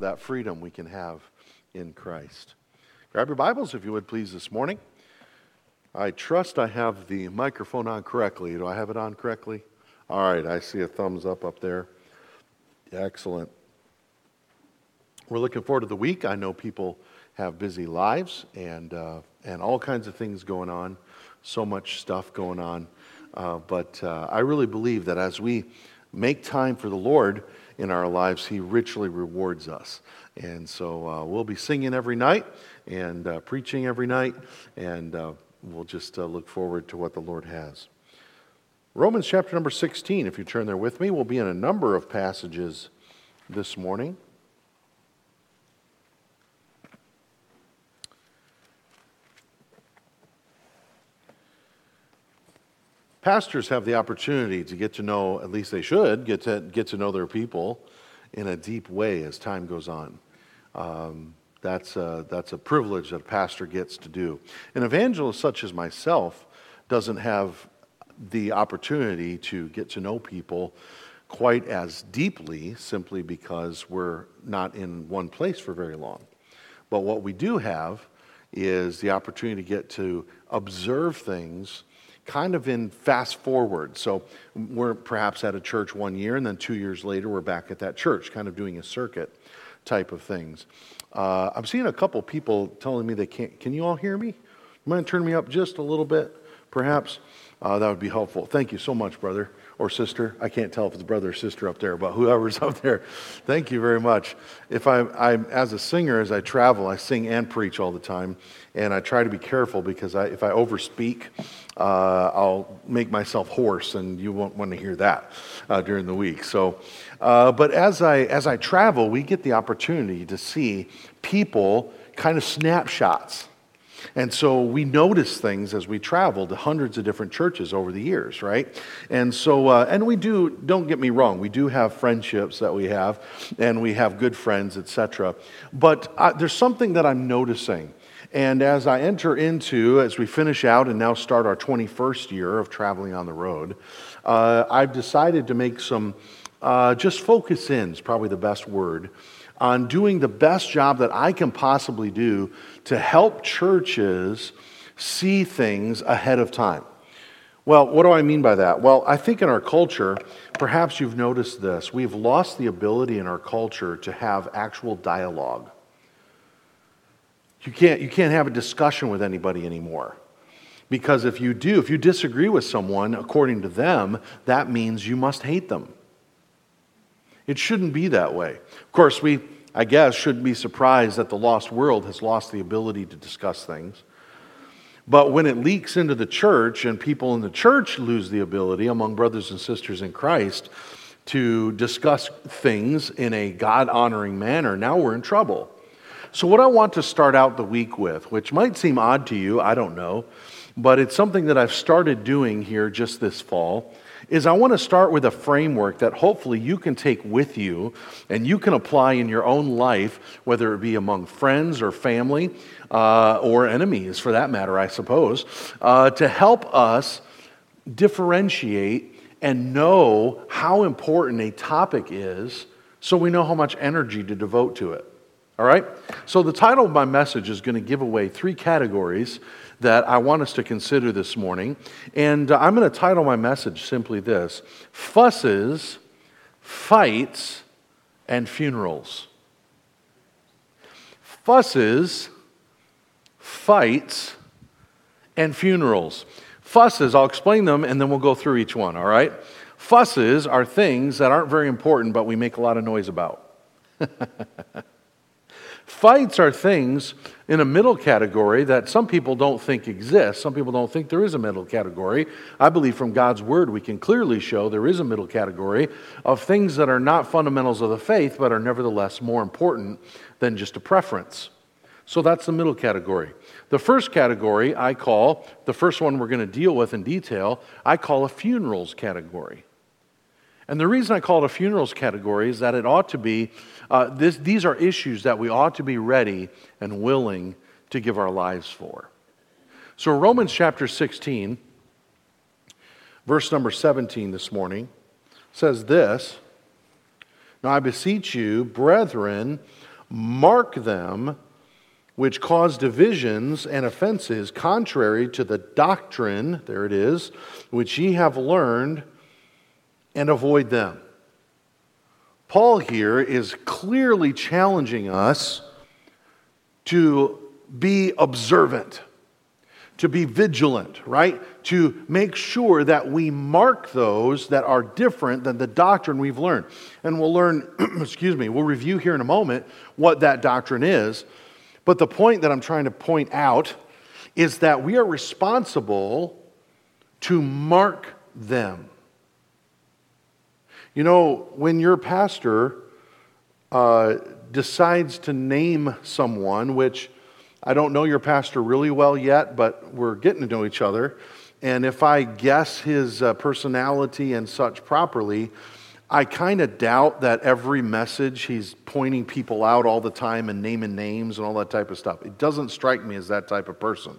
that freedom we can have in Christ. Grab your Bibles, if you would please, this morning. I trust I have the microphone on correctly. Do I have it on correctly? All right, I see a thumbs up up there. Excellent. We're looking forward to the week. I know people have busy lives and, uh, and all kinds of things going on, so much stuff going on. Uh, but uh, I really believe that as we make time for the Lord in our lives, He richly rewards us. And so uh, we'll be singing every night and uh, preaching every night, and uh, we'll just uh, look forward to what the Lord has. Romans chapter number 16, if you turn there with me, we'll be in a number of passages this morning. Pastors have the opportunity to get to know, at least they should, get to, get to know their people in a deep way as time goes on. Um, that's, a, that's a privilege that a pastor gets to do. An evangelist such as myself doesn't have the opportunity to get to know people quite as deeply simply because we're not in one place for very long. But what we do have is the opportunity to get to observe things kind of in fast forward. So we're perhaps at a church one year, and then two years later, we're back at that church, kind of doing a circuit type of things. Uh, I'm seeing a couple people telling me they can't. Can you all hear me? You mind turn me up just a little bit, perhaps? Uh, that would be helpful. Thank you so much, brother or sister. I can't tell if it's brother or sister up there, but whoever's up there, thank you very much. If I, I'm as a singer, as I travel, I sing and preach all the time, and I try to be careful because I, if I overspeak, uh, I'll make myself hoarse, and you won't want to hear that uh, during the week. So, uh, but as I as I travel, we get the opportunity to see people kind of snapshots and so we notice things as we travel to hundreds of different churches over the years, right? And so, uh, and we do, don't get me wrong, we do have friendships that we have, and we have good friends, etc. But uh, there's something that I'm noticing. And as I enter into, as we finish out and now start our 21st year of traveling on the road, uh, I've decided to make some uh, just focus in, is probably the best word, on doing the best job that I can possibly do to help churches see things ahead of time. Well, what do I mean by that? Well, I think in our culture, perhaps you've noticed this, we've lost the ability in our culture to have actual dialogue. You can't, you can't have a discussion with anybody anymore. Because if you do, if you disagree with someone according to them, that means you must hate them. It shouldn't be that way. Of course, we I guess, shouldn't be surprised that the lost world has lost the ability to discuss things. But when it leaks into the church and people in the church lose the ability among brothers and sisters in Christ to discuss things in a God honoring manner, now we're in trouble. So, what I want to start out the week with, which might seem odd to you, I don't know, but it's something that I've started doing here just this fall, is I want to start with a framework that hopefully you can take with you and you can apply in your own life, whether it be among friends or family uh, or enemies for that matter, I suppose, uh, to help us differentiate and know how important a topic is so we know how much energy to devote to it. All right? So, the title of my message is going to give away three categories that I want us to consider this morning. And uh, I'm going to title my message simply this Fusses, Fights, and Funerals. Fusses, fights, and funerals. Fusses, I'll explain them and then we'll go through each one, all right? Fusses are things that aren't very important, but we make a lot of noise about. Fights are things in a middle category that some people don't think exists. Some people don't think there is a middle category. I believe from God's word we can clearly show there is a middle category of things that are not fundamentals of the faith but are nevertheless more important than just a preference. So that's the middle category. The first category I call, the first one we're going to deal with in detail, I call a funerals category. And the reason I call it a funerals category is that it ought to be, uh, this, these are issues that we ought to be ready and willing to give our lives for. So, Romans chapter 16, verse number 17 this morning, says this Now I beseech you, brethren, Mark them which cause divisions and offenses contrary to the doctrine, there it is, which ye have learned, and avoid them. Paul here is clearly challenging us to be observant, to be vigilant, right? To make sure that we mark those that are different than the doctrine we've learned. And we'll learn, excuse me, we'll review here in a moment what that doctrine is. But the point that I'm trying to point out is that we are responsible to mark them. You know, when your pastor uh, decides to name someone, which I don't know your pastor really well yet, but we're getting to know each other. And if I guess his uh, personality and such properly, I kind of doubt that every message he's pointing people out all the time and naming names and all that type of stuff. It doesn't strike me as that type of person.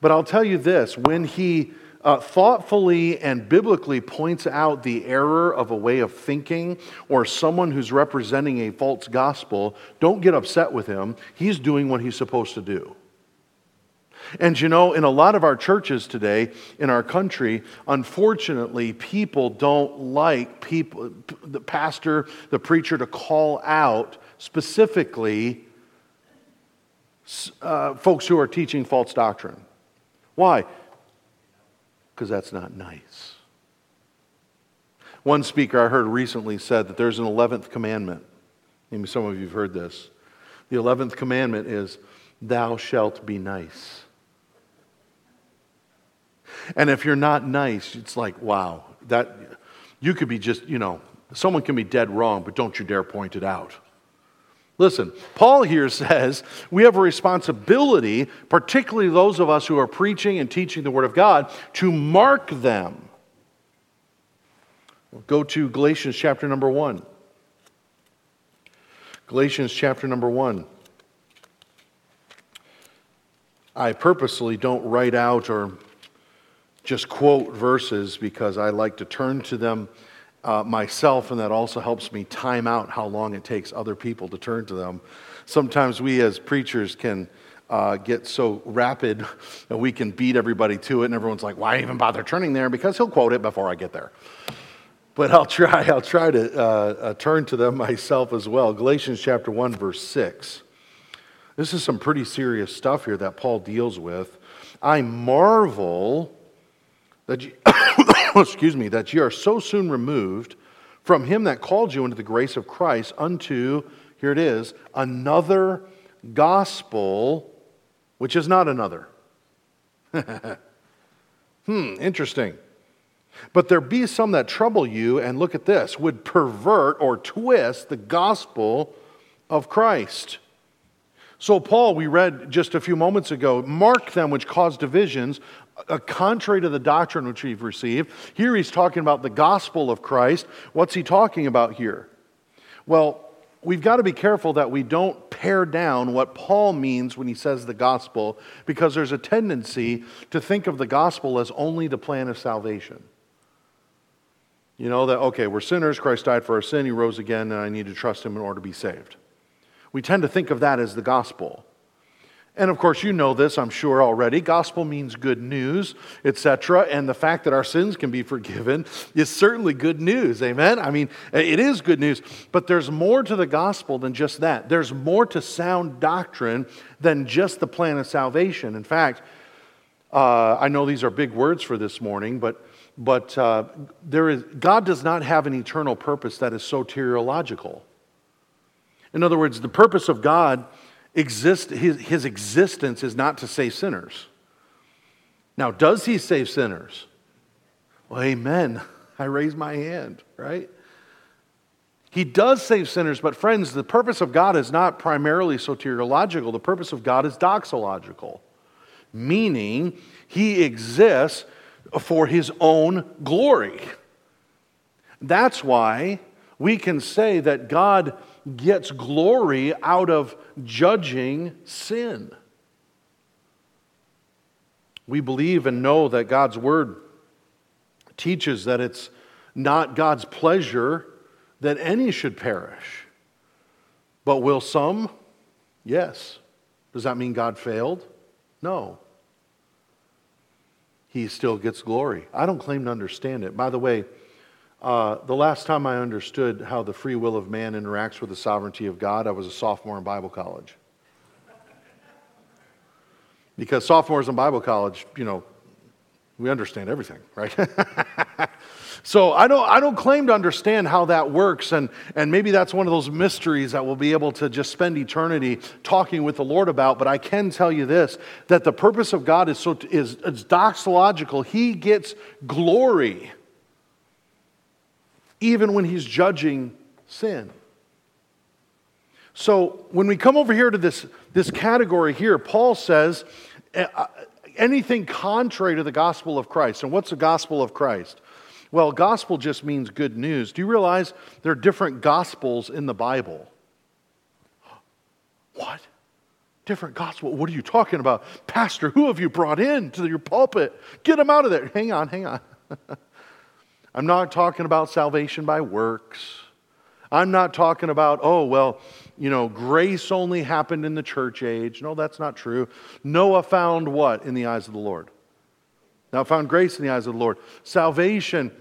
But I'll tell you this when he uh, thoughtfully and biblically points out the error of a way of thinking or someone who's representing a false gospel, don't get upset with him. He's doing what he's supposed to do. And you know, in a lot of our churches today, in our country, unfortunately, people don't like people, the pastor, the preacher to call out specifically uh, folks who are teaching false doctrine. Why? Because that's not nice. One speaker I heard recently said that there's an 11th commandment. Maybe some of you have heard this. The 11th commandment is, Thou shalt be nice. And if you're not nice, it's like, wow, that you could be just, you know, someone can be dead wrong, but don't you dare point it out. Listen, Paul here says we have a responsibility, particularly those of us who are preaching and teaching the Word of God, to mark them. Go to Galatians chapter number 1. Galatians chapter number 1. I purposely don't write out or just quote verses because I like to turn to them uh, myself, and that also helps me time out how long it takes other people to turn to them. Sometimes we as preachers can uh, get so rapid that we can beat everybody to it, and everyone's like, why even bother turning there? Because he'll quote it before I get there. But I'll try, I'll try to uh, uh turn to them myself as well. Galatians chapter 1, verse 6. This is some pretty serious stuff here that Paul deals with. I marvel that you, excuse me, that you are so soon removed from him that called you into the grace of Christ unto, here it is, another gospel, which is not another. hmm, interesting. But there be some that trouble you, and look at this, would pervert or twist the gospel of Christ. So, Paul, we read just a few moments ago, mark them which cause divisions, uh, contrary to the doctrine which we've received. Here he's talking about the gospel of Christ. What's he talking about here? Well, we've got to be careful that we don't pare down what Paul means when he says the gospel, because there's a tendency to think of the gospel as only the plan of salvation. You know, that, okay, we're sinners, Christ died for our sin, he rose again, and I need to trust him in order to be saved. We tend to think of that as the gospel. And of course, you know this, I'm sure already. Gospel means good news, etc. And the fact that our sins can be forgiven is certainly good news. Amen? I mean, it is good news. But there's more to the gospel than just that. There's more to sound doctrine than just the plan of salvation. In fact, uh, I know these are big words for this morning, but, but uh, there is, God does not have an eternal purpose that is soteriological. In other words, the purpose of God exist, his, his existence is not to save sinners. Now, does he save sinners? Well, amen. I raise my hand, right? He does save sinners, but friends, the purpose of God is not primarily soteriological. The purpose of God is doxological, meaning he exists for his own glory. That's why we can say that God gets glory out of judging sin. We believe and know that God's Word teaches that it's not God's pleasure that any should perish, But will some? Yes. Does that mean God failed? No. He still gets glory. I don't claim to understand it. By the way, uh, the last time I understood how the free will of man interacts with the sovereignty of God, I was a sophomore in Bible college. Because sophomores in Bible college, you know, we understand everything, right? so I don't, I don't claim to understand how that works, and, and maybe that's one of those mysteries that we'll be able to just spend eternity talking with the Lord about. But I can tell you this that the purpose of God is, so, is, is doxological. He gets glory even when He's judging sin. So when we come over here to this, this category here, Paul says, eh, uh, anything contrary to the gospel of Christ. And what's the gospel of Christ? Well, gospel just means good news. Do you realize there are different gospels in the Bible? What? Different gospel? What are you talking about? Pastor, who have you brought in to your pulpit? Get them out of there. Hang on, hang on. I'm not talking about salvation by works. I'm not talking about, oh, well, you know, grace only happened in the church age. No, that's not true. Noah found what in the eyes of the Lord? Noah, found grace in the eyes of the Lord. Salvation,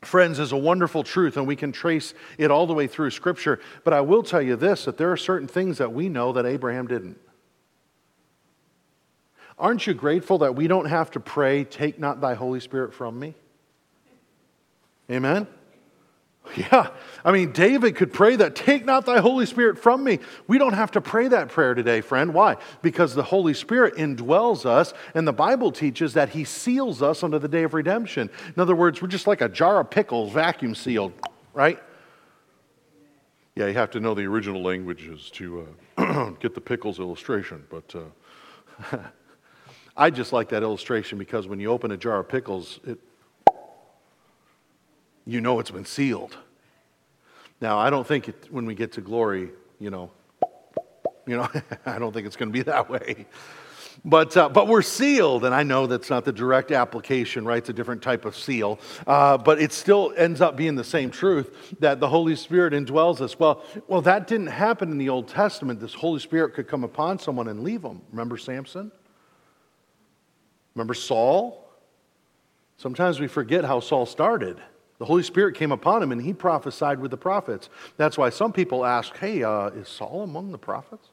friends, is a wonderful truth, and we can trace it all the way through Scripture. But I will tell you this that there are certain things that we know that Abraham didn't. Aren't you grateful that we don't have to pray, Take not thy Holy Spirit from me? Amen? Yeah, I mean, David could pray that, take not thy Holy Spirit from me. We don't have to pray that prayer today, friend. Why? Because the Holy Spirit indwells us, and the Bible teaches that he seals us unto the day of redemption. In other words, we're just like a jar of pickles, vacuum sealed, right? Yeah, you have to know the original languages to uh, get the pickles illustration, but uh, I just like that illustration because when you open a jar of pickles, it you know it's been sealed. Now, I don't think it, when we get to glory, you know, you know, I don't think it's going to be that way. But, uh, but we're sealed, and I know that's not the direct application, right? It's a different type of seal. Uh, but it still ends up being the same truth that the Holy Spirit indwells us. Well, well, that didn't happen in the Old Testament. This Holy Spirit could come upon someone and leave them. Remember Samson? Remember Saul? Sometimes we forget how Saul started. The Holy Spirit came upon him and he prophesied with the prophets. That's why some people ask, hey, uh, is Saul among the prophets?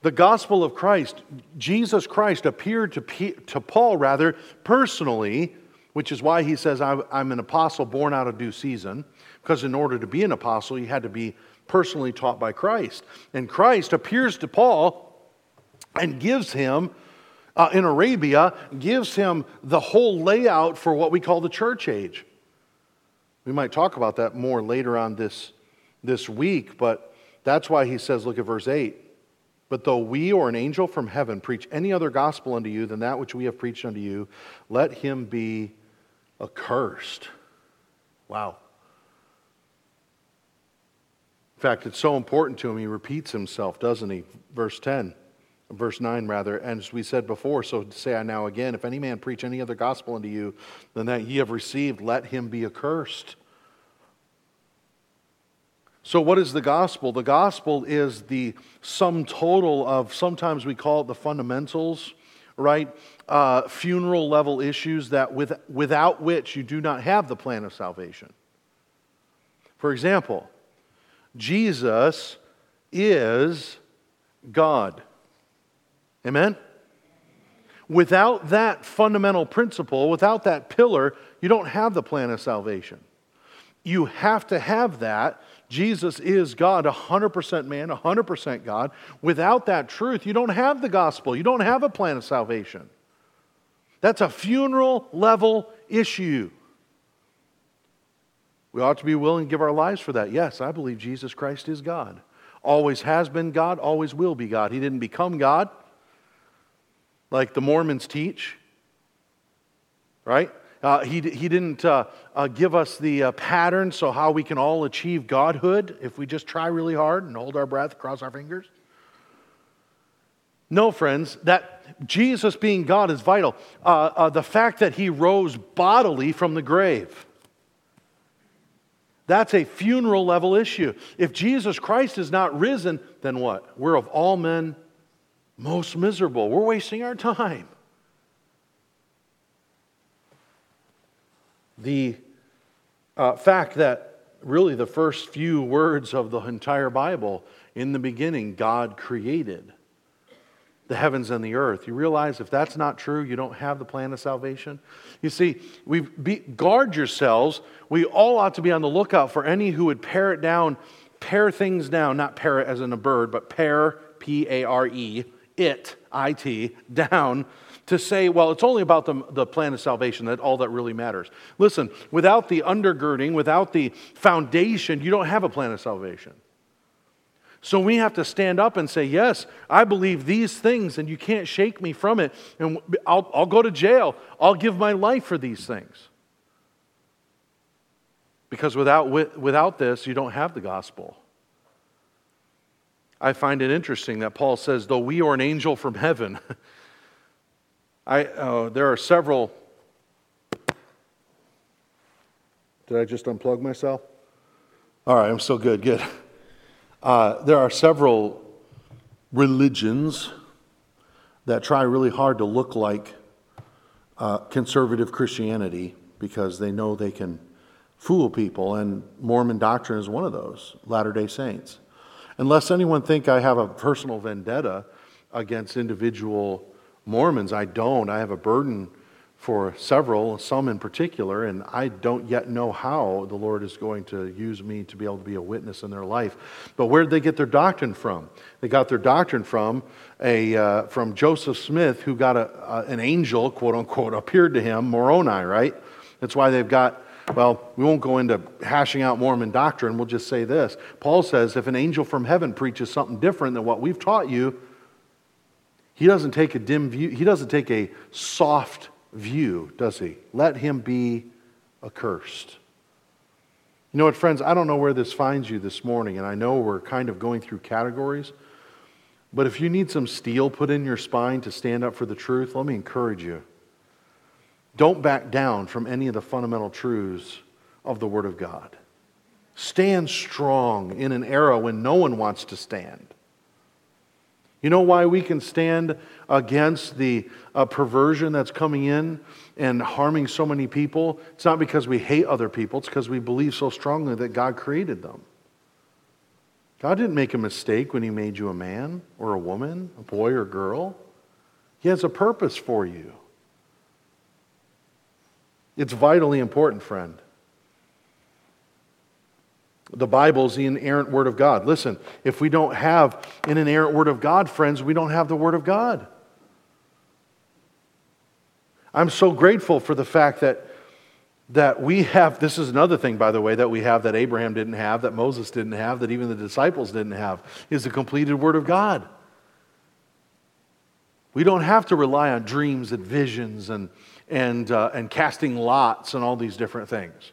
The gospel of Christ, Jesus Christ appeared to, P- to Paul rather personally, which is why he says, I'm an apostle born out of due season, because in order to be an apostle, you had to be personally taught by Christ. And Christ appears to Paul and gives him uh, in Arabia gives him the whole layout for what we call the church age. We might talk about that more later on this, this week, but that's why he says, look at verse 8. But though we or an angel from heaven preach any other gospel unto you than that which we have preached unto you, let him be accursed. Wow. In fact, it's so important to him, he repeats himself, doesn't he? Verse 10 verse 9 rather and as we said before so say i now again if any man preach any other gospel unto you than that ye have received let him be accursed. So what is the gospel? The gospel is the sum total of sometimes we call it the fundamentals right? Uh, funeral level issues that with, without which you do not have the plan of salvation. For example jesus is god Amen? Without that fundamental principle, without that pillar, you don't have the plan of salvation. You have to have that. Jesus is God, 100% man, 100% God. Without that truth, you don't have the gospel. You don't have a plan of salvation. That's a funeral level issue. We ought to be willing to give our lives for that. Yes, I believe Jesus Christ is God. Always has been God, always will be God. He didn't become God like the Mormons teach, right? Uh, he, he didn't uh, uh, give us the uh, pattern so how we can all achieve godhood if we just try really hard and hold our breath, cross our fingers. No, friends, that Jesus being God is vital. Uh, uh, the fact that he rose bodily from the grave. That's a funeral level issue. If Jesus Christ is not risen, then what? We're of all men most miserable. We're wasting our time. The uh, fact that really the first few words of the entire Bible in the beginning, God created the heavens and the earth. You realize if that's not true, you don't have the plan of salvation. You see, we be, guard yourselves. We all ought to be on the lookout for any who would pare it down, pare things down, not pare it as in a bird, but pare, P A R E, it, I T, down to say, well, it's only about the, the plan of salvation that all that really matters. Listen, without the undergirding, without the foundation, you don't have a plan of salvation. So we have to stand up and say, Yes, I believe these things, and you can't shake me from it. And I'll, I'll go to jail. I'll give my life for these things. Because without, without this, you don't have the gospel. I find it interesting that Paul says, though we are an angel from heaven, I, uh, there are several. Did I just unplug myself? All right, I'm still good, good. Uh, there are several religions that try really hard to look like uh, conservative Christianity because they know they can fool people, and Mormon doctrine is one of those, Latter day Saints. Unless anyone think I have a personal vendetta against individual Mormons, I don't. I have a burden for several, some in particular, and I don't yet know how the Lord is going to use me to be able to be a witness in their life. But where did they get their doctrine from? They got their doctrine from a uh, from Joseph Smith, who got a, a, an angel, quote unquote, appeared to him, Moroni, right? That's why they've got. Well, we won't go into hashing out Mormon doctrine. We'll just say this. Paul says if an angel from heaven preaches something different than what we've taught you, he doesn't take a dim view, he doesn't take a soft view, does he? Let him be accursed. You know what, friends? I don't know where this finds you this morning, and I know we're kind of going through categories. But if you need some steel put in your spine to stand up for the truth, let me encourage you. Don't back down from any of the fundamental truths of the Word of God. Stand strong in an era when no one wants to stand. You know why we can stand against the uh, perversion that's coming in and harming so many people? It's not because we hate other people, it's because we believe so strongly that God created them. God didn't make a mistake when He made you a man or a woman, a boy or girl. He has a purpose for you. It's vitally important, friend. The Bible is the inerrant Word of God. Listen, if we don't have an inerrant Word of God, friends, we don't have the Word of God. I'm so grateful for the fact that, that we have, this is another thing, by the way, that we have that Abraham didn't have, that Moses didn't have, that even the disciples didn't have, is the completed Word of God. We don't have to rely on dreams and visions and, and, uh, and casting lots and all these different things.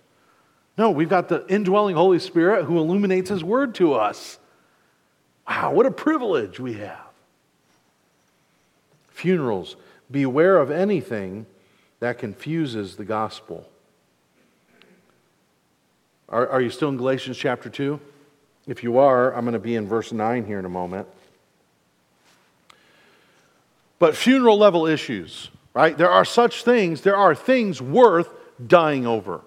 No, we've got the indwelling Holy Spirit who illuminates His Word to us. Wow, what a privilege we have. Funerals. Beware of anything that confuses the gospel. Are, are you still in Galatians chapter 2? If you are, I'm going to be in verse 9 here in a moment. But funeral level issues, right? There are such things, there are things worth dying over.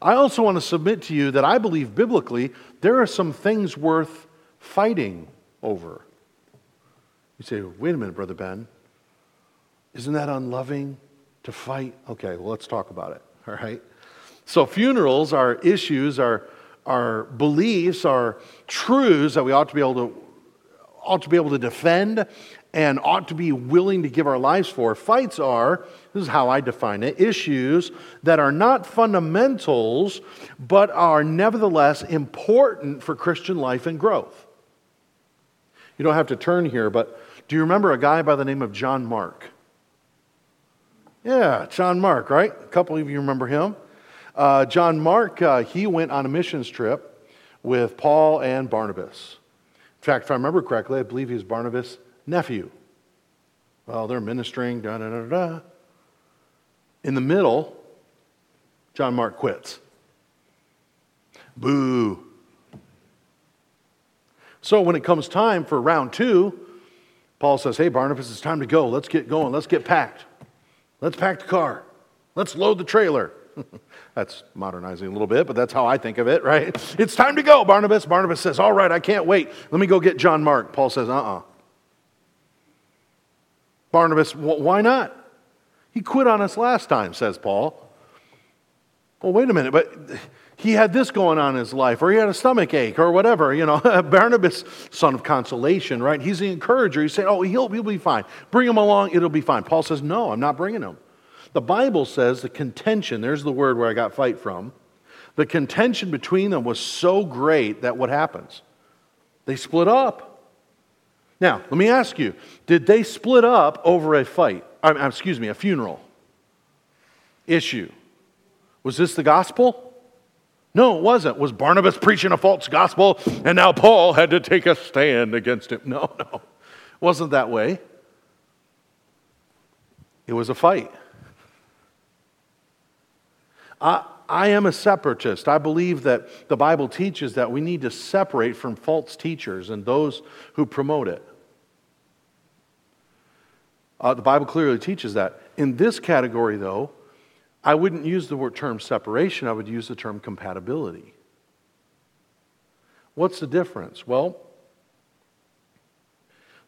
I also want to submit to you that I believe biblically there are some things worth fighting over. You say, wait a minute, Brother Ben. Isn't that unloving to fight? Okay, well, let's talk about it, all right? So, funerals are issues, are, are beliefs, are truths that we ought to be able to, ought to, be able to defend and ought to be willing to give our lives for. Fights are, this is how I define it, issues that are not fundamentals, but are nevertheless important for Christian life and growth. You don't have to turn here, but do you remember a guy by the name of John Mark? Yeah, John Mark, right? A couple of you remember him. Uh, John Mark, uh, he went on a missions trip with Paul and Barnabas. In fact, if I remember correctly, I believe he was Barnabas' nephew. Well, they're ministering, da da da da. In the middle, John Mark quits. Boo. So when it comes time for round two, Paul says, Hey, Barnabas, it's time to go. Let's get going. Let's get packed. Let's pack the car. Let's load the trailer. that's modernizing a little bit, but that's how I think of it, right? It's time to go, Barnabas. Barnabas says, All right, I can't wait. Let me go get John Mark. Paul says, Uh uh-uh. uh Barnabas, why not? He quit on us last time, says Paul. Well, wait a minute, but he had this going on in his life, or he had a stomach ache, or whatever. You know, Barnabas, son of consolation, right? He's the encourager. He's saying, oh, he'll, he'll be fine. Bring him along, it'll be fine. Paul says, no, I'm not bringing him. The Bible says the contention, there's the word where I got fight from, the contention between them was so great that what happens? They split up. Now, let me ask you did they split up over a fight? excuse me, a funeral issue? Was this the gospel? No, it wasn't. Was Barnabas preaching a false gospel and now Paul had to take a stand against him? No, no. It wasn't that way. It was a fight. I, I am a separatist. I believe that the Bible teaches that we need to separate from false teachers and those who promote it. Uh, the Bible clearly teaches that. In this category, though, I wouldn't use the word term separation, I would use the term compatibility. What's the difference? Well,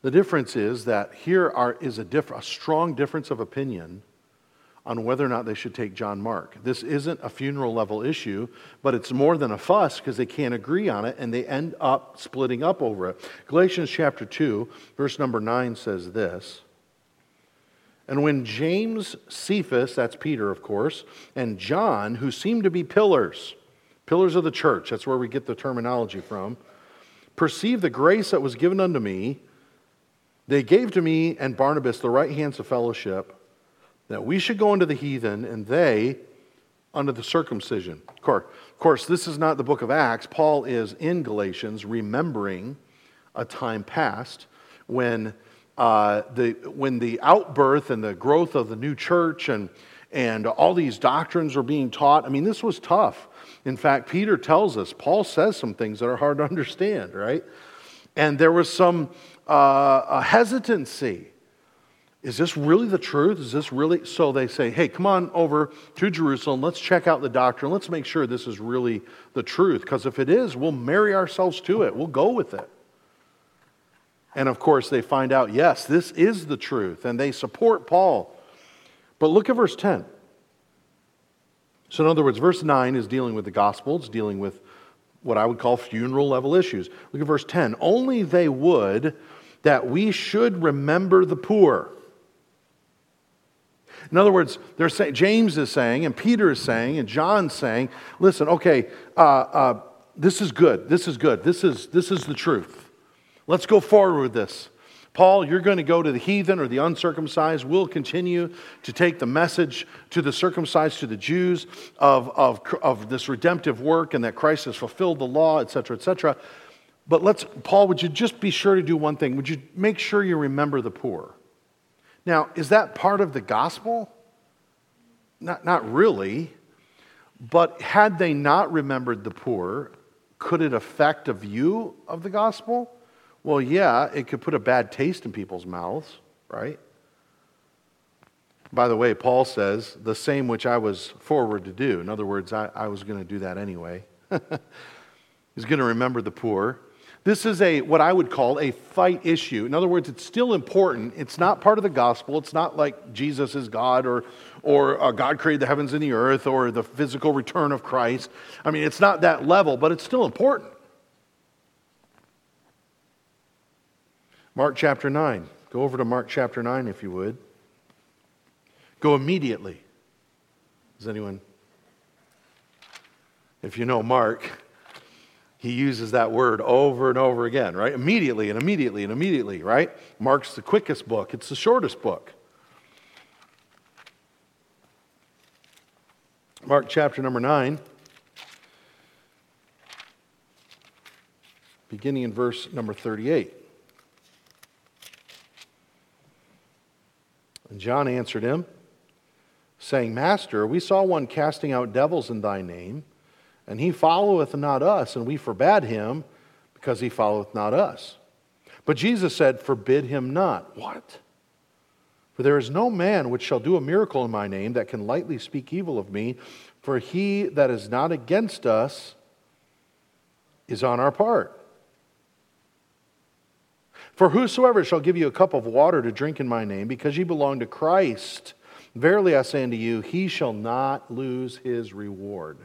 the difference is that here are, is a, diff, a strong difference of opinion on whether or not they should take John Mark. This isn't a funeral level issue, but it's more than a fuss because they can't agree on it and they end up splitting up over it. Galatians chapter 2, verse number 9 says this and when James, Cephas, that's Peter, of course, and John, who seemed to be pillars, pillars of the church, that's where we get the terminology from, perceived the grace that was given unto me, they gave to me and Barnabas the right hands of fellowship, that we should go unto the heathen, and they unto the circumcision. Of course, this is not the book of Acts. Paul is in Galatians remembering a time past when uh, the, when the outbirth and the growth of the new church and, and all these doctrines were being taught, I mean, this was tough. In fact, Peter tells us, Paul says some things that are hard to understand, right? And there was some uh, hesitancy. Is this really the truth? Is this really? So they say, hey, come on over to Jerusalem. Let's check out the doctrine. Let's make sure this is really the truth. Because if it is, we'll marry ourselves to it, we'll go with it. And of course, they find out, yes, this is the truth, and they support Paul. But look at verse 10. So, in other words, verse 9 is dealing with the gospel, it's dealing with what I would call funeral level issues. Look at verse 10. Only they would that we should remember the poor. In other words, they're saying, James is saying, and Peter is saying, and John's saying, listen, okay, uh, uh, this is good. This is good. This is, this is the truth. Let's go forward with this. Paul, you're going to go to the heathen or the uncircumcised. We'll continue to take the message to the circumcised, to the Jews, of, of, of this redemptive work and that Christ has fulfilled the law, etc., etc. But let's, Paul, would you just be sure to do one thing? Would you make sure you remember the poor? Now, is that part of the gospel? Not, not really. But had they not remembered the poor, could it affect a view of the gospel? Well, yeah, it could put a bad taste in people's mouths, right? By the way, Paul says, the same which I was forward to do. In other words, I, I was going to do that anyway. He's going to remember the poor. This is a what I would call a fight issue. In other words, it's still important. It's not part of the gospel. It's not like Jesus is God or or uh, God created the heavens and the earth or the physical return of Christ. I mean, it's not that level, but it's still important. Mark chapter 9. Go over to Mark chapter 9 if you would. Go immediately. Does anyone? If you know Mark, he uses that word over and over again, right? Immediately and immediately and immediately, right? Mark's the quickest book, it's the shortest book. Mark chapter number 9, beginning in verse number 38. And John answered him, saying, Master, we saw one casting out devils in thy name, and he followeth not us, and we forbade him because he followeth not us. But Jesus said, Forbid him not. What? For there is no man which shall do a miracle in my name that can lightly speak evil of me, for he that is not against us is on our part. For whosoever shall give you a cup of water to drink in my name, because ye belong to Christ, verily I say unto you, he shall not lose his reward.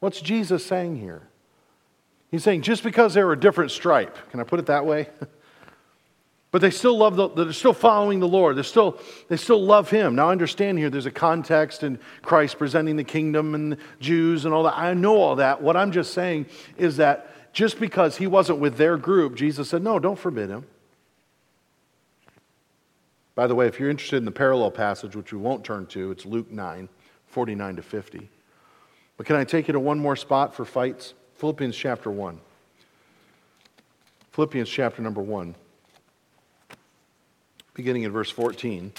What's Jesus saying here? He's saying just because they're a different stripe, can I put it that way? but they still love the, they're still following the Lord. They're still, they still love Him. Now, understand here, there's a context in Christ presenting the kingdom and Jews and all that. I know all that. What I'm just saying is that just because he wasn't with their group, Jesus said, No, don't forbid him. By the way, if you're interested in the parallel passage, which we won't turn to, it's Luke 9, 49 to 50. But can I take you to one more spot for fights? Philippians chapter 1. Philippians chapter number 1, beginning in verse 14.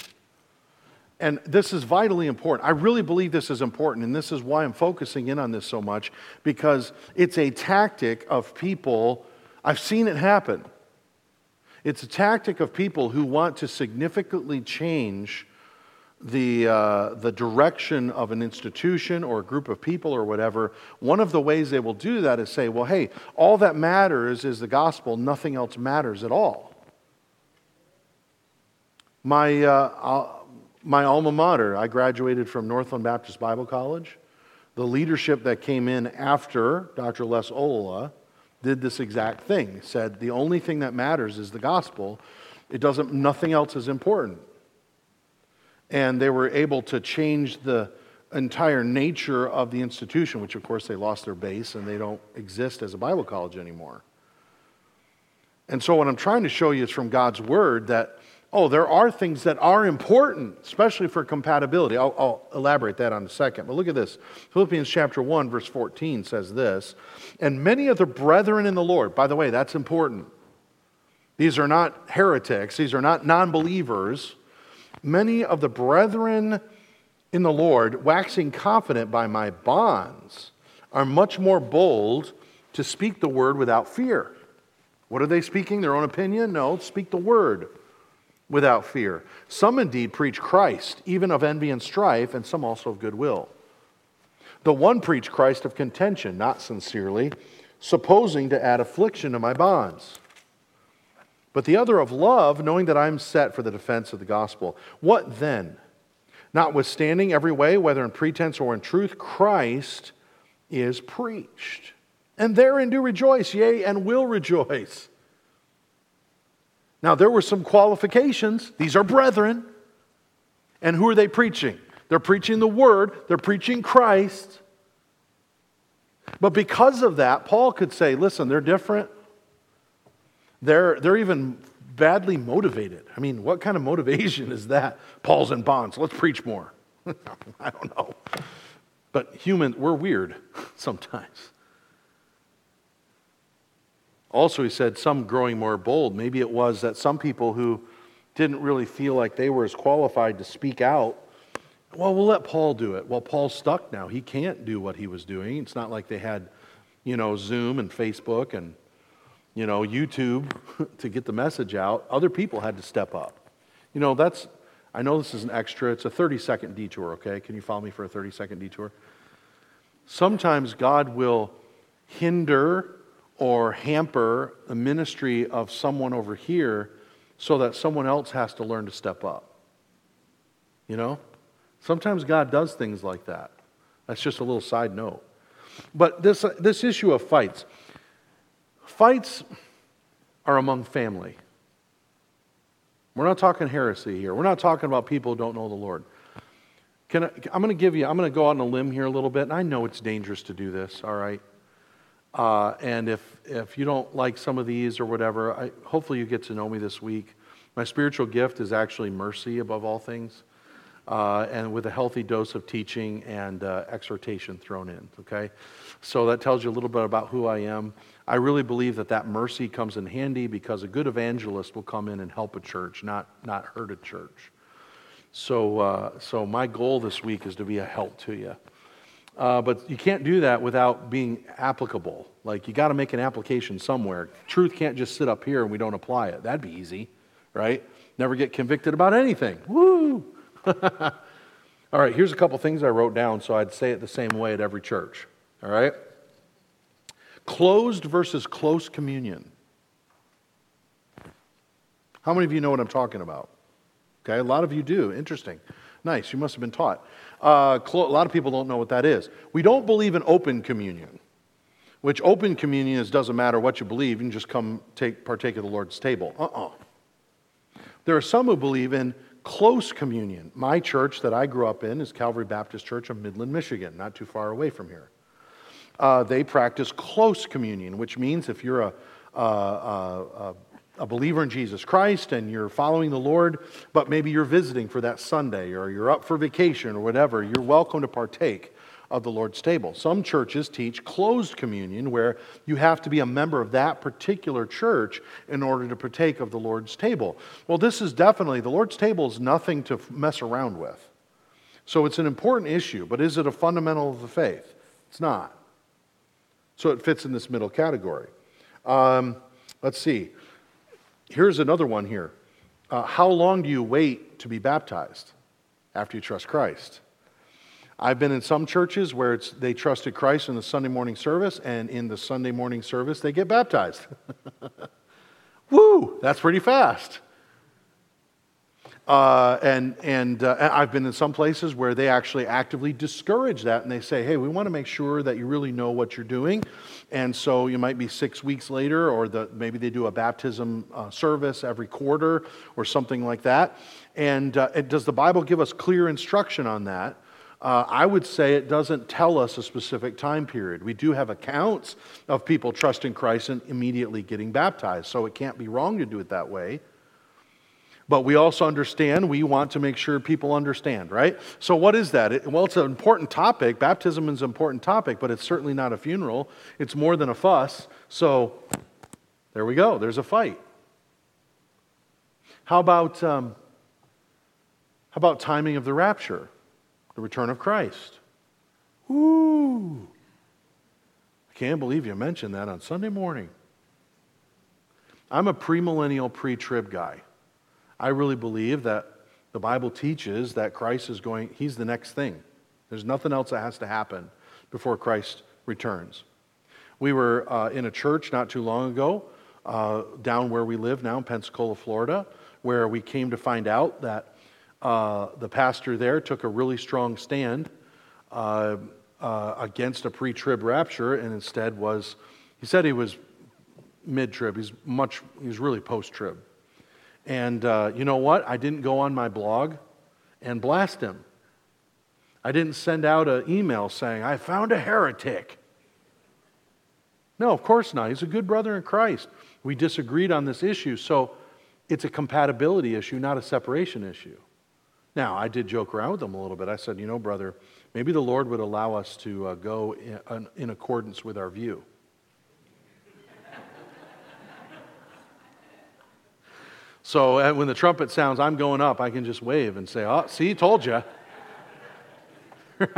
And this is vitally important. I really believe this is important, and this is why I'm focusing in on this so much, because it's a tactic of people, I've seen it happen. It's a tactic of people who want to significantly change the, uh, the direction of an institution or a group of people or whatever. One of the ways they will do that is say, well, hey, all that matters is the gospel, nothing else matters at all. My, uh, my alma mater, I graduated from Northland Baptist Bible College. The leadership that came in after Dr. Les Ollila did this exact thing. Said the only thing that matters is the gospel. It doesn't nothing else is important. And they were able to change the entire nature of the institution, which of course they lost their base and they don't exist as a Bible college anymore. And so what I'm trying to show you is from God's word that oh, there are things that are important, especially for compatibility. I'll, I'll, elaborate that on a second. But look at this. Philippians chapter 1, verse 14 says this And many of the brethren in the Lord, by the way, that's important. These are not heretics, these are not non believers. Many of the brethren in the Lord, waxing confident by my bonds, are much more bold to speak the word without fear. What are they speaking? Their own opinion? No, speak the word without fear. Some indeed preach Christ, even of envy and strife, and some also of goodwill. The one preach Christ of contention, not sincerely, supposing to add affliction to my bonds. But the other of love, knowing that I am set for the defense of the gospel. What then? Notwithstanding every way, whether in pretense or in truth, Christ is preached. And therein do rejoice, yea, and will rejoice. Now, there were some qualifications. These are brethren. And who are they preaching? They're preaching the word, they're preaching Christ. But because of that, Paul could say, listen, they're different. They're, they're even badly motivated. I mean, what kind of motivation is that? Paul's in bonds. Let's preach more. I don't know. But human, we're weird sometimes. Also, he said some growing more bold. Maybe it was that some people who didn't really feel like they were as qualified to speak out, well, we'll let Paul do it. Well, Paul's stuck now. He can't do what he was doing. It's not like they had, you know, Zoom and Facebook and, you know, YouTube to get the message out. Other people had to step up. You know, that's, I know this is an extra. It's a 30 second detour, okay? Can you follow me for a 30 second detour? Sometimes God will hinder or hamper the ministry of someone over here so that someone else has to learn to step up. You know? Sometimes God does things like that. That's just a little side note. But this, uh, this issue of fights, fights are among family. We're not talking heresy here. We're not talking about people who don't know the Lord. Can I, I'm going to give you, I'm going to go out on a limb here a little bit, and I know it's dangerous to do this, all right? Uh, and if, if you don't like some of these or whatever, I, hopefully you get to know me this week. My spiritual gift is actually mercy above all things, uh, and with a healthy dose of teaching and uh, exhortation thrown in, okay? So that tells you a little bit about who I am. I really believe that that mercy comes in handy because a good evangelist will come in and help a church, not, not hurt a church. So, uh, so my goal this week is to be a help to you. Uh, but you can't do that without being applicable. Like, you got to make an application somewhere. Truth can't just sit up here and we don't apply it. That'd be easy, right? Never get convicted about anything. Woo! All right, here's a couple things I wrote down so I'd say it the same way at every church. All right? Closed versus close communion. How many of you know what I'm talking about? Okay, a lot of you do. Interesting. Nice, you must have been taught. Uh, clo- a lot of people don't know what that is. We don't believe in open communion, which open communion is doesn't matter what you believe, you can just come take, partake of the Lord's table. Uh uh There are some who believe in close communion. My church that I grew up in is Calvary Baptist Church of Midland, Michigan, not too far away from here. Uh, they practice close communion, which means if you're a, a, a, a, believer in Jesus Christ and you're following the Lord, but maybe you're visiting for that Sunday or you're up for vacation or whatever, you're welcome to partake of the Lord's table. Some churches teach closed communion where you have to be a member of that particular church in order to partake of the Lord's table. Well, this is definitely, the Lord's table is nothing to mess around with. So it's an important issue, but is it a fundamental of the faith? It's not. So it fits in this middle category. Um, let's see. Here's another one here. Uh, how long do you wait to be baptized after you trust Christ? I've been in some churches where it's, they trusted Christ in the Sunday morning service, and in the Sunday morning service, they get baptized. Woo, that's pretty fast. Uh, and and uh, I've been in some places where they actually actively discourage that and they say, hey, we want to make sure that you really know what you're doing. And so you might be six weeks later, or the, maybe they do a baptism uh, service every quarter or something like that. And uh, it, does the Bible give us clear instruction on that? Uh, I would say it doesn't tell us a specific time period. We do have accounts of people trusting Christ and immediately getting baptized, so it can't be wrong to do it that way. But we also understand, we want to make sure people understand, right? So, what is that? It, well, it's an important topic. Baptism is an important topic, but it's certainly not a funeral. It's more than a fuss. So, there we go. There's a fight. How about, um, how about timing of the rapture, the return of Christ? Ooh. I can't believe you mentioned that on Sunday morning. I'm a premillennial, pre trib guy. I really believe that the Bible teaches that Christ is going, he's the next thing. There's nothing else that has to happen before Christ returns. We were uh, in a church not too long ago, uh, down where we live now in Pensacola, Florida, where we came to find out that uh, the pastor there took a really strong stand uh, uh, against a pre trib rapture and instead was, he said he was mid trib, he's much, he was really post trib. And uh, you know what? I didn't go on my blog and blast him. I didn't send out an email saying, I found a heretic. No, of course not. He's a good brother in Christ. We disagreed on this issue, so it's a compatibility issue, not a separation issue. Now, I did joke around with him a little bit. I said, You know, brother, maybe the Lord would allow us to uh, go in, in accordance with our view. So uh, when the trumpet sounds, I'm going up, I can just wave and say, Oh, see, told you.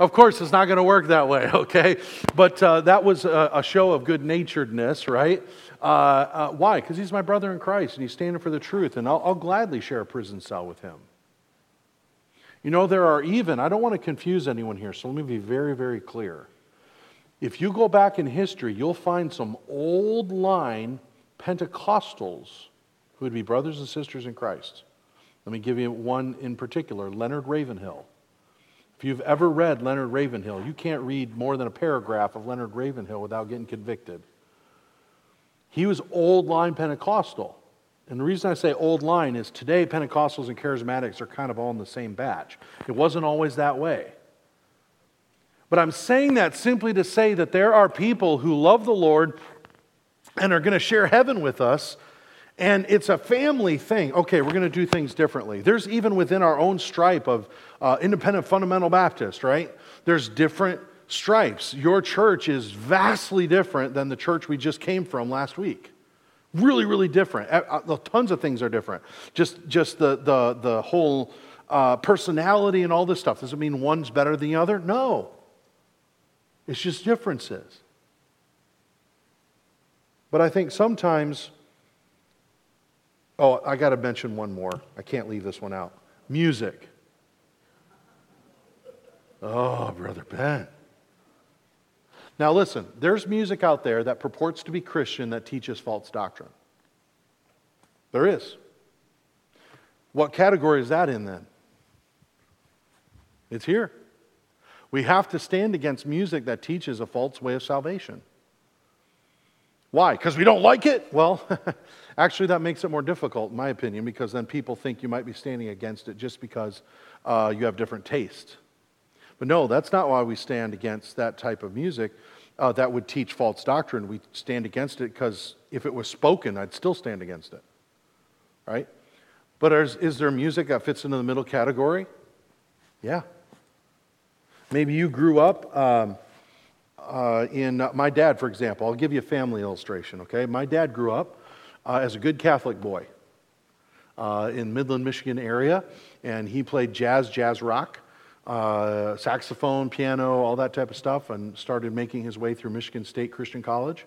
of course, it's not going to work that way, okay? But uh, that was a, a, show of good naturedness, right? Uh, uh, why? Because he's my brother in Christ and he's standing for the truth, and I'll, I'll gladly share a prison cell with him. You know, there are even, I don't want to confuse anyone here, so let me be very, very clear. If you go back in history, you'll find some old line Pentecostals who would be brothers and sisters in Christ. Let me give you one in particular Leonard Ravenhill. If you've ever read Leonard Ravenhill, you can't read more than a paragraph of Leonard Ravenhill without getting convicted. He was old line Pentecostal. And the reason I say old line is today Pentecostals and charismatics are kind of all in the same batch. It wasn't always that way. But I'm saying that simply to say that there are people who love the Lord and are going to share heaven with us. And it's a family thing. Okay, we're going to do things differently. There's even within our own stripe of uh, independent fundamental Baptist, right? There's different stripes. Your church is vastly different than the church we just came from last week. Really, really different. Tons of things are different. Just, just the, the, the whole uh, personality and all this stuff. Does it mean one's better than the other? No. It's just differences. But I think sometimes, oh, I got to mention one more. I can't leave this one out. Music. Oh, Brother Ben. Now, listen, there's music out there that purports to be Christian that teaches false doctrine. There is. What category is that in then? It's here. We have to stand against music that teaches a false way of salvation. Why? Because we don't like it? Well, actually, that makes it more difficult, in my opinion, because then people think you might be standing against it just because uh, you have different tastes. But no, that's not why we stand against that type of music uh, that would teach false doctrine. We stand against it because if it was spoken, I'd still stand against it. Right? But is, is there music that fits into the middle category? Yeah. Maybe you grew up um, uh, in uh, my dad, for example. I'll give you a family illustration, okay? My dad grew up uh, as a good Catholic boy uh, in Midland, Michigan area, and he played jazz, jazz rock uh, saxophone, piano, all that type of stuff, and started making his way through Michigan State Christian College.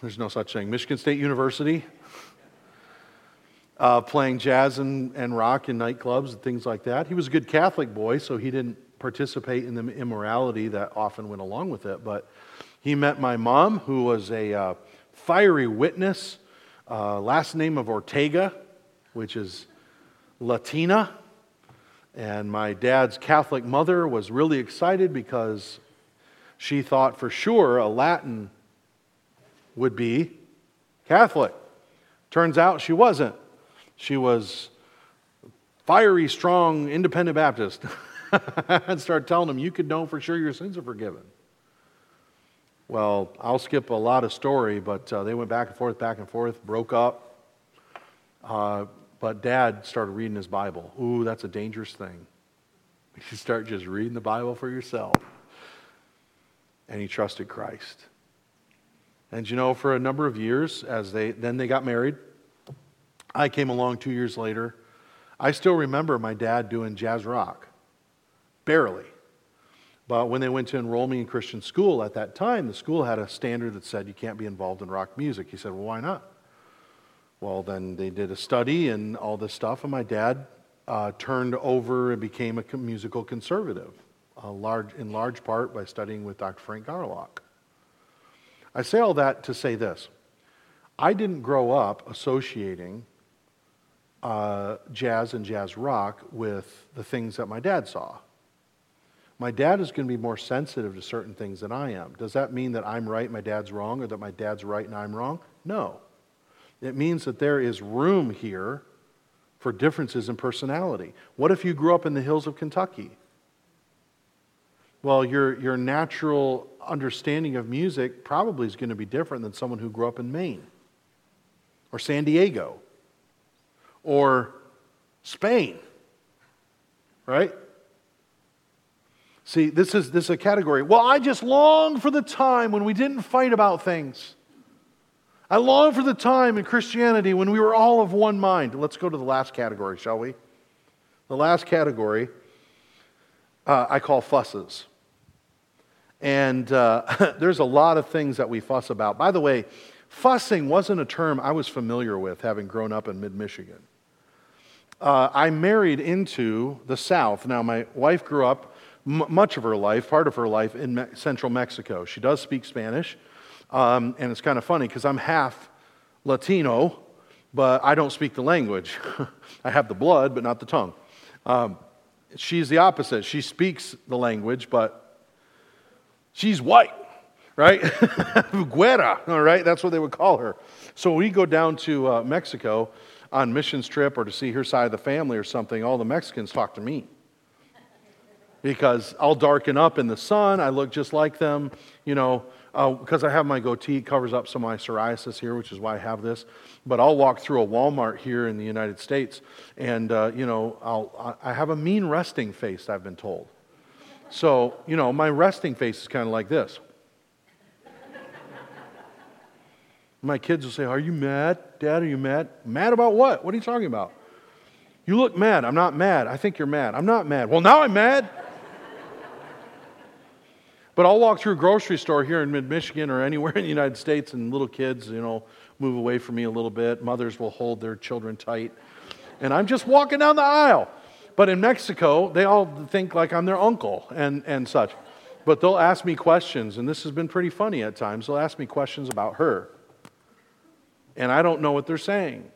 There's no such thing. Michigan State University, uh, playing jazz and, and rock in nightclubs and things like that. He was a good Catholic boy, so he didn't participate in the immorality that often went along with it. But he met my mom, who was a uh, fiery witness, uh, last name of Ortega, which is Latina. And my dad's Catholic mother was really excited because she thought for sure a Latin would be Catholic. Turns out she wasn't. She was fiery, strong, independent Baptist. and start telling them, you could know for sure your sins are forgiven. Well, I'll skip a lot of story, but uh, they went back and forth, back and forth, broke up. Uh, but dad started reading his Bible. Ooh, that's a dangerous thing. You start just reading the Bible for yourself. And he trusted Christ. And you know, for a number of years, as they then they got married, I came along two years later. I still remember my dad doing jazz rock. Barely. But when they went to enroll me in Christian school at that time, the school had a standard that said you can't be involved in rock music. He said, Well, why not? Well, then they did a study and all this stuff, and my dad uh, turned over and became a musical conservative, large, in large part by studying with Dr. Frank Garlock. I say all that to say this I didn't grow up associating uh, jazz and jazz rock with the things that my dad saw. My dad is going to be more sensitive to certain things than I am. Does that mean that I'm right, my dad's wrong, or that my dad's right and I'm wrong? No. It means that there is room here for differences in personality. What if you grew up in the hills of Kentucky? Well, your, your natural understanding of music probably is going to be different than someone who grew up in Maine or San Diego or Spain, right? See, this is, this is a category. Well, I just long for the time when we didn't fight about things. I long for the time in Christianity when we were all of one mind. Let's go to the last category, shall we? The last category uh, I call fusses. And uh, there's a lot of things that we fuss about. By the way, fussing wasn't a term I was familiar with having grown up in mid Michigan. Uh, I married into the South. Now, my wife grew up m- much of her life, part of her life, in me- central Mexico. She does speak Spanish. Um, and it's kind of funny because I'm half Latino, but I don't speak the language. I have the blood, but not the tongue. Um, she's the opposite. She speaks the language, but she's white, right? Güera, all right? That's what they would call her. So we go down to uh, Mexico on missions trip or to see her side of the family or something, all the Mexicans talk to me because I'll darken up in the sun. I look just like them, you know, because uh, I have my goatee, covers up some of my psoriasis here, which is why I have this. But I'll walk through a Walmart here in the United States, and uh, you know, I'll, I have a mean resting face. I've been told. So you know, my resting face is kind of like this. my kids will say, "Are you mad, Dad? Are you mad? Mad about what? What are you talking about?" You look mad. I'm not mad. I think you're mad. I'm not mad. Well, now I'm mad. But I'll walk through a grocery store here in mid Michigan or anywhere in the United States, and little kids, you know, move away from me a little bit. Mothers will hold their children tight. And I'm just walking down the aisle. But in Mexico, they all think like I'm their uncle and, and such. But they'll ask me questions, and this has been pretty funny at times. They'll ask me questions about her. And I don't know what they're saying.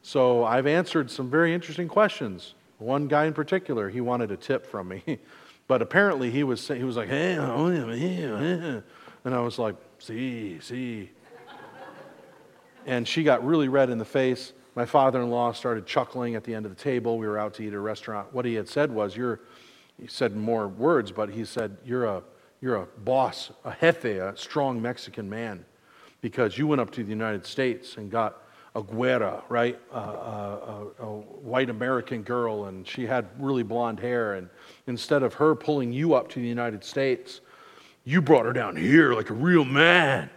So I've answered some very interesting questions. One guy in particular, he wanted a tip from me. but apparently he was, he was like, hey, and I was like, see, see. And she got really red in the face. My father in law started chuckling at the end of the table. We were out to eat at a restaurant. What he had said was, You're, he said more words, but he said, You're a, you're a boss, a jefe, a strong Mexican man, because you went up to the United States and got a right? Uh, a, a, white American girl, and she had really blonde hair. And instead of her pulling you up to the United States, you brought her down here like a real man.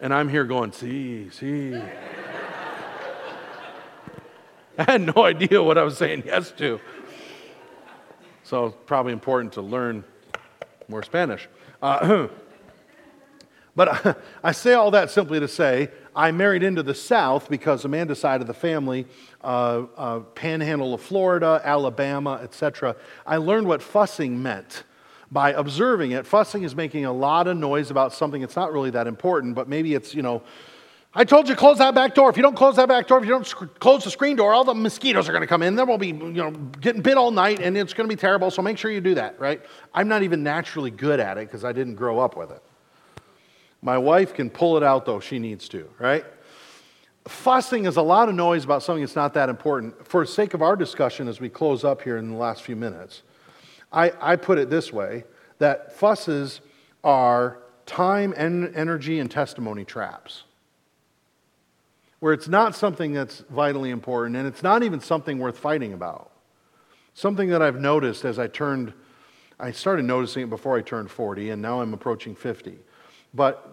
And I'm here going, see, see. I had no idea what I was saying yes to. So probably important to learn more Spanish. Uh, but I say all that simply to say I married into the South because Amanda's side of the family, uh, uh, panhandle of Florida, Alabama, etc. I learned what fussing meant by observing it. Fussing is making a lot of noise about something that's not really that important, but maybe it's, you know, I told you close that back door. If you don't close that back door, if you don't sc- close the screen door, all the mosquitoes are going to come in. Then we'll be, you know, getting bit all night, and it's going to be terrible. So make sure you do that, right? I'm not even naturally good at it because I didn't grow up with it. My wife can pull it out though she needs to, right? Fussing is a lot of noise about something that's not that important. For the sake of our discussion as we close up here in the last few minutes, I, I put it this way that fusses are time and energy and testimony traps where it's not something that's vitally important and it's not even something worth fighting about. Something that I've noticed as I turned, I started noticing it before I turned 40, and now I'm approaching 50. But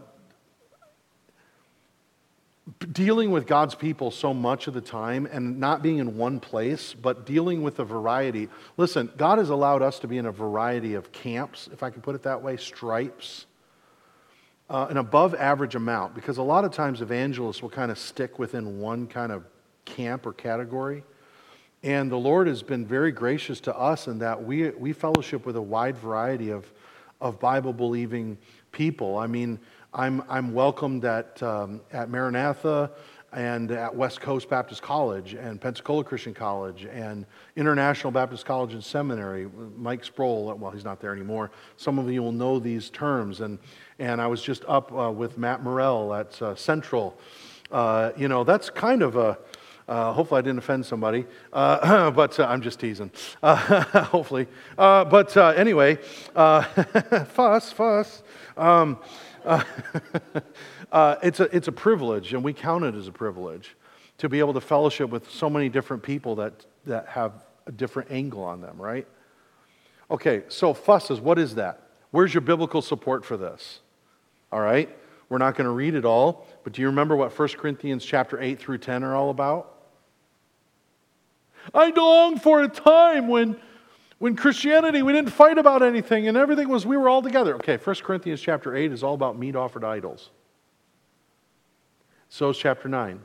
dealing with God's people so much of the time and not being in one place, but dealing with a variety. Listen, God has allowed us to be in a variety of camps, if I can put it that way, stripes uh, an above average amount because a lot of times evangelists will kind of stick within one kind of camp or category. And the Lord has been very gracious to us in that we, we fellowship with a wide variety of, of Bible believing people. I mean, I'm, I'm welcomed at, um, at Maranatha and at West Coast Baptist College and Pensacola Christian College and International Baptist College and Seminary. Mike Sproul, well, he's not there anymore. Some of you will know these terms. And, and I was just up uh, with Matt Morrell at uh, Central. Uh, you know, that's kind of a, uh, hopefully I didn't offend somebody, uh, but uh, I'm just teasing. hopefully. but anyway, fuss, fuss. Um, Uh, it's, a, it's a privilege, and we count it as a privilege to be able to fellowship with so many different people that, that have a different angle on them, right? Okay, so fusses, what is that? Where's your biblical support for this? All right? We're not going to read it all, but do you remember what 1 Corinthians chapter 8 through 10 are all about? I long for a time when, when Christianity, we didn't fight about anything and everything was, we were all together. Okay, 1 Corinthians chapter 8 is all about meat offered idols. So is chapter 9.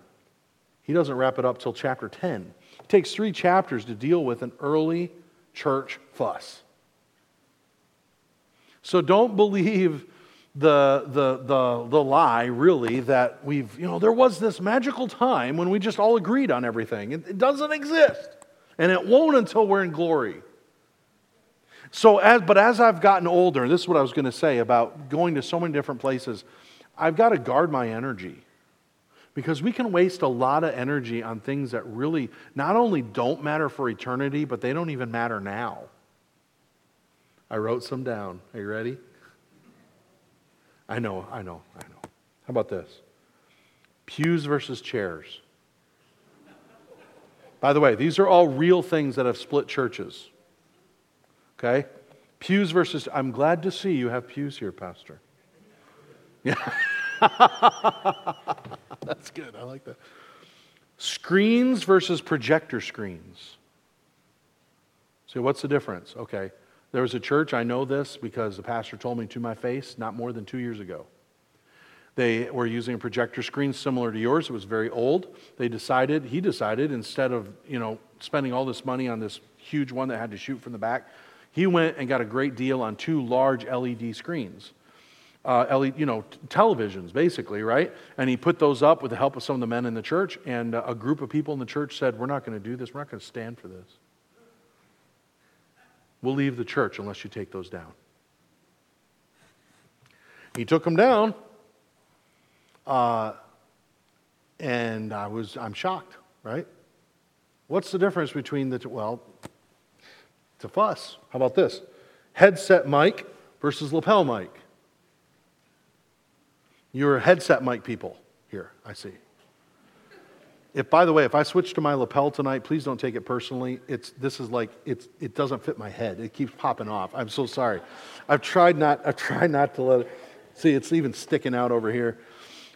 He doesn't wrap it up till chapter 10. It takes three chapters to deal with an early church fuss. So don't believe the, the, the, the lie, really, that we've, you know, there was this magical time when we just all agreed on everything. It, it doesn't exist. And it won't until we're in glory. So, as, but as I've gotten older, and this is what I was going to say about going to so many different places, I've got to guard my energy. Because we can waste a lot of energy on things that really not only don't matter for eternity, but they don't even matter now. I wrote some down. Are you ready? I know, I know, I know. How about this? Pews versus chairs. By the way, these are all real things that have split churches. Okay? Pews versus, I'm glad to see you have pews here, Pastor. Yeah. That's good. I like that. Screens versus projector screens. So, what's the difference? Okay, there was a church, I know this because the pastor told me to my face not more than two years ago. They were using a projector screen similar to yours. It was very old. They decided, he decided, instead of, you know, spending all this money on this huge one that had to shoot from the back, he went and got a great deal on two large LED screens. Uh, LED, you know, t- televisions, basically, right? And he put those up with the help of some of the men in the church. And uh, a group of people in the church said, We're not going to do this. We're not going to stand for this. We'll leave the church unless you take those down. He took them down. Uh, and I was, I'm shocked, right? What's the difference between the two? Well, a fuss. How about this? Headset mic versus lapel mic. You're headset mic people here, I see. If, by the way, if I switch to my lapel tonight, please don't take it personally. It's, this is like, it's, it doesn't fit my head. It keeps popping off. I'm so sorry. I've tried not, I've tried not to let it, see, it's even sticking out over here.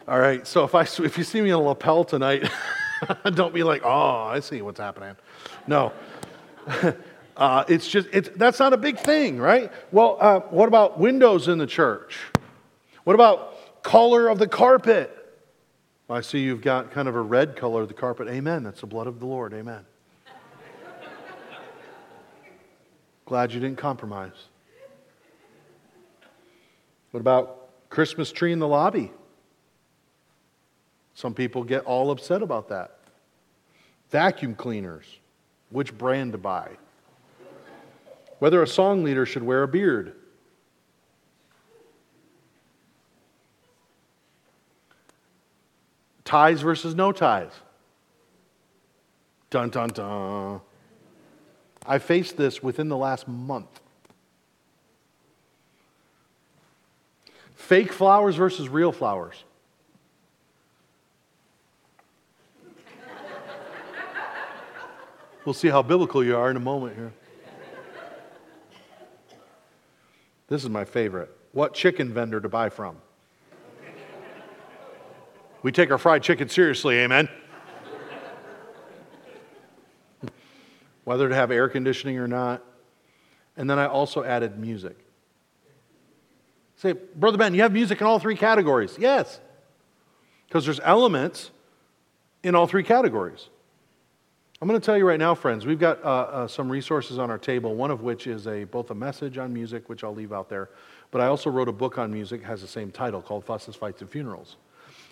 All right, so if, I, if you see me in a lapel tonight, don't be like, oh, I see what's happening. No. uh, it's just, it's, that's not a big thing, right? Well, uh, what about windows in the church? What about color of the carpet? I see you've got kind of a red color of the carpet. Amen. That's the blood of the Lord. Amen. Glad you didn't compromise. What about Christmas tree in the lobby? Some people get all upset about that. Vacuum cleaners, which brand to buy? Whether a song leader should wear a beard. Ties versus no ties. Dun dun dun. I faced this within the last month. Fake flowers versus real flowers. We'll see how biblical you are in a moment here. This is my favorite. What chicken vendor to buy from? We take our fried chicken seriously, amen? Whether to have air conditioning or not. And then I also added music. Say, Brother Ben, you have music in all three categories. Yes. Because there's elements in all three categories. I'm going to tell you right now, friends, we've got uh, uh, some resources on our table, one of which is a, both a message on music, which I'll leave out there, but I also wrote a book on music, has the same title, called Fusses, Fights, and Funerals.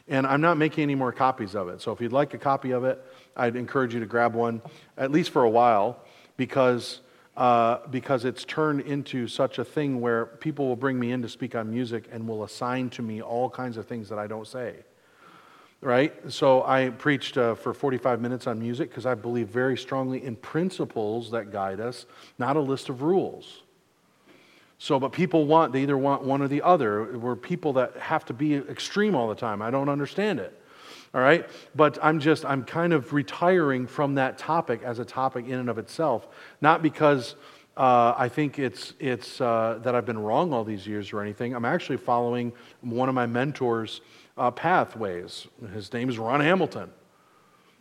And I'm not making any more copies of it. So if you'd like a copy of it, I'd encourage you to grab one, at least for a while, because, uh, because it's turned into such a thing where people will bring me in to speak on music and will assign to me all kinds of things that I don't say. Right? So I preached uh, for 45 minutes on music because I believe very strongly in principles that guide us, not a list of rules. So, but people want, they either want one or the other. We're people that have to be extreme all the time. I don't understand it. All right? But I'm just, I'm kind of retiring from that topic as a topic in and of itself. Not because uh, I think it's, it's uh, that I've been wrong all these years or anything. I'm actually following one of my mentors' uh, pathways. His name is Ron Hamilton.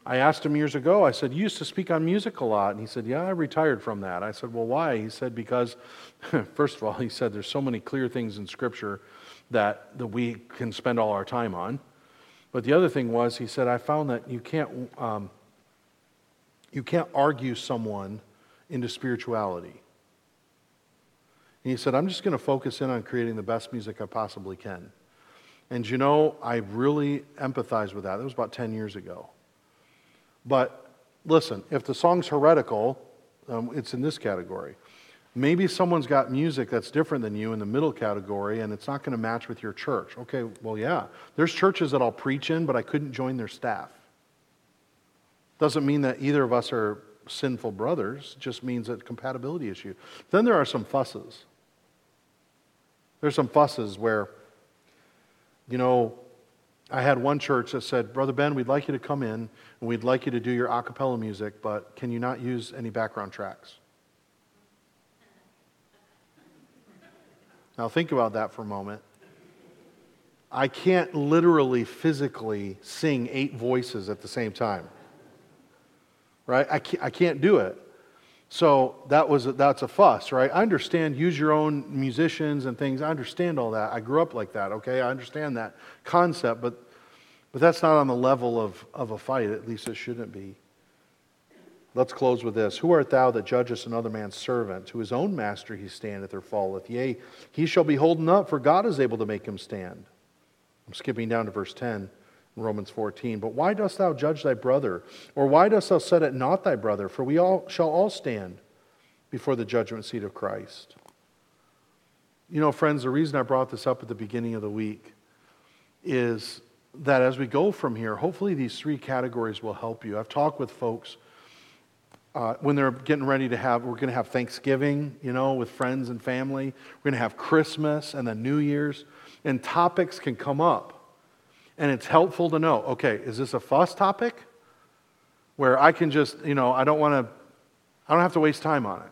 I asked him years ago, I said, You used to speak on music a lot. And he said, Yeah, I retired from that. I said, Well, why? He said, Because, first of all, he said, There's so many clear things in Scripture that, that we can spend all our time on. But the other thing was, he said, I found that you can't, um, you can't argue someone into spirituality. And he said, I'm just going to focus in on creating the best music I possibly can. And you know, I really empathize with that. That was about 10 years ago. But listen, if the song's heretical, um, it's in this category. Maybe someone's got music that's different than you in the middle category and it's not going to match with your church. Okay, well, yeah. There's churches that I'll preach in, but I couldn't join their staff. Doesn't mean that either of us are sinful brothers, just means a compatibility issue. Then there are some fusses. There's some fusses where, you know, I had one church that said, Brother Ben, we'd like you to come in and we'd like you to do your a cappella music, but can you not use any background tracks? Now, think about that for a moment. I can't literally, physically sing eight voices at the same time. right? I can't, I can't do it. So that was a, that's a fuss, right? I understand use your own musicians and things. I understand all that. I grew up like that, okay? I understand that concept, but but that's not on the level of, of a fight, at least it shouldn't be. Let's close with this. Who art thou that judgest another man's servant? To his own master he standeth or falleth. Yea, he shall be holden up, for God is able to make him stand. I'm skipping down to verse 10 in Romans 14. But why dost thou judge thy brother? Or why dost thou set it not thy brother? For we all shall all stand before the judgment seat of Christ. You know, friends, the reason I brought this up at the beginning of the week is that as we go from here, hopefully these three categories will help you. I've talked with folks uh, when they're getting ready to have, we're going to have Thanksgiving, you know, with friends and family. We're going to have Christmas and then New Year's, and topics can come up. And it's helpful to know okay, is this a fuss topic where I can just, you know, I don't want to, I don't have to waste time on it?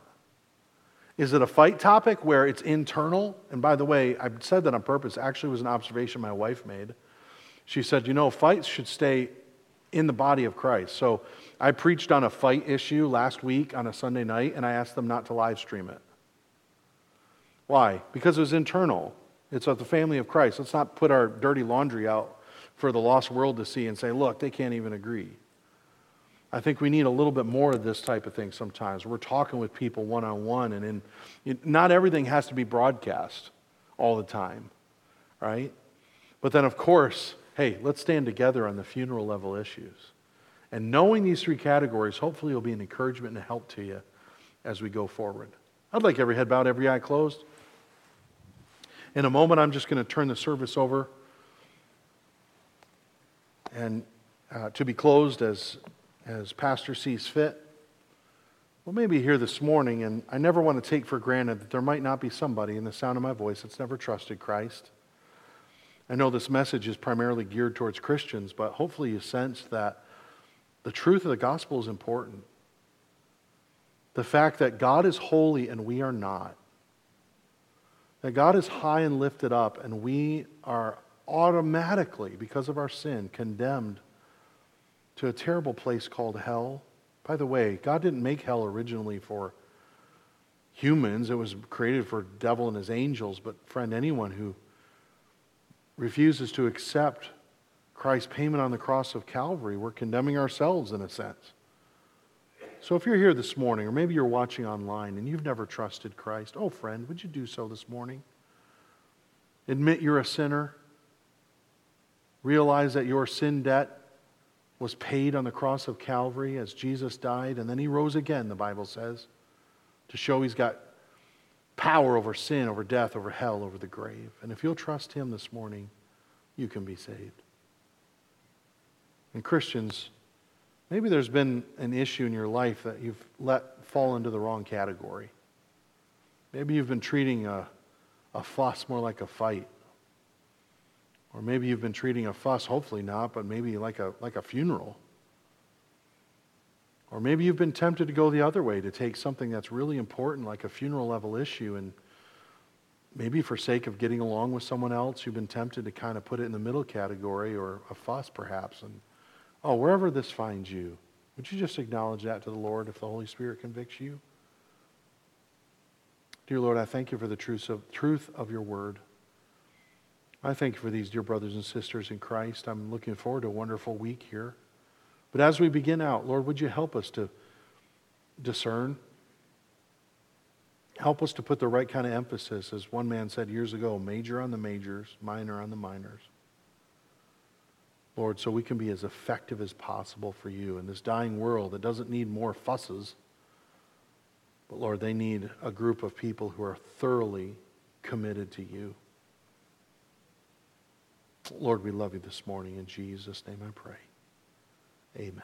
Is it a fight topic where it's internal? And by the way, I said that on purpose. Actually, was an observation my wife made. She said, you know, fights should stay in the body of Christ. So I preached on a fight issue last week on a Sunday night, and I asked them not to live stream it. Why? Because it was internal. It's of the family of Christ. Let's not put our dirty laundry out for the lost world to see and say, look, they can't even agree. I think we need a little bit more of this type of thing sometimes. We're talking with people one on one, and in, not everything has to be broadcast all the time, right? But then, of course, hey, let's stand together on the funeral level issues. And knowing these three categories, hopefully, will be an encouragement and a help to you as we go forward. I'd like every head bowed, every eye closed. In a moment, I'm just going to turn the service over and uh, to be closed as, as Pastor sees fit. Well, maybe here this morning, and I never want to take for granted that there might not be somebody in the sound of my voice that's never trusted Christ. I know this message is primarily geared towards Christians, but hopefully you sense that the truth of the gospel is important. The fact that God is holy and we are not. That God is high and lifted up and we are automatically, because of our sin, condemned to a terrible place called hell. By the way, God didn't make hell originally for humans, it was created for devil and his angels. But, friend, anyone who refuses to accept Christ's payment on the cross of Calvary, we're condemning ourselves in a sense. So if you're here this morning, or maybe you're watching online and you've never trusted Christ, oh, friend, would you do so this morning? Admit you're a sinner. Realize that your sin debt was paid on the cross of Calvary as Jesus died, and then he rose again, the Bible says, to show he's got power over sin, over death, over hell, over the grave. And if you'll trust Him this morning, you can be saved. And Christians, maybe there's been an issue in your life that you've let fall into the wrong category. Maybe you've been treating a, a fuss more like a fight. Or maybe you've been treating a fuss, hopefully not, but maybe like a, like a funeral. Or maybe you've been tempted to go the other way, to take something that's really important, like a funeral level issue, and maybe for sake of getting along with someone else, you've been tempted to kind of put it in the middle category or a fuss perhaps. And oh, wherever this finds you, would you just acknowledge that to the Lord if the Holy Spirit convicts you? Dear Lord, I thank you for the truth of, truth of your word. I thank you for these dear brothers and sisters in Christ. I'm looking forward to a wonderful week here. But as we begin out, Lord, would you help us to discern? Help us to put the right kind of emphasis, as one man said years ago major on the majors, minor on the minors. Lord, so we can be as effective as possible for you in this dying world that doesn't need more fusses. But Lord, they need a group of people who are thoroughly committed to you. Lord, we love you this morning. In Jesus' name I pray. Amen.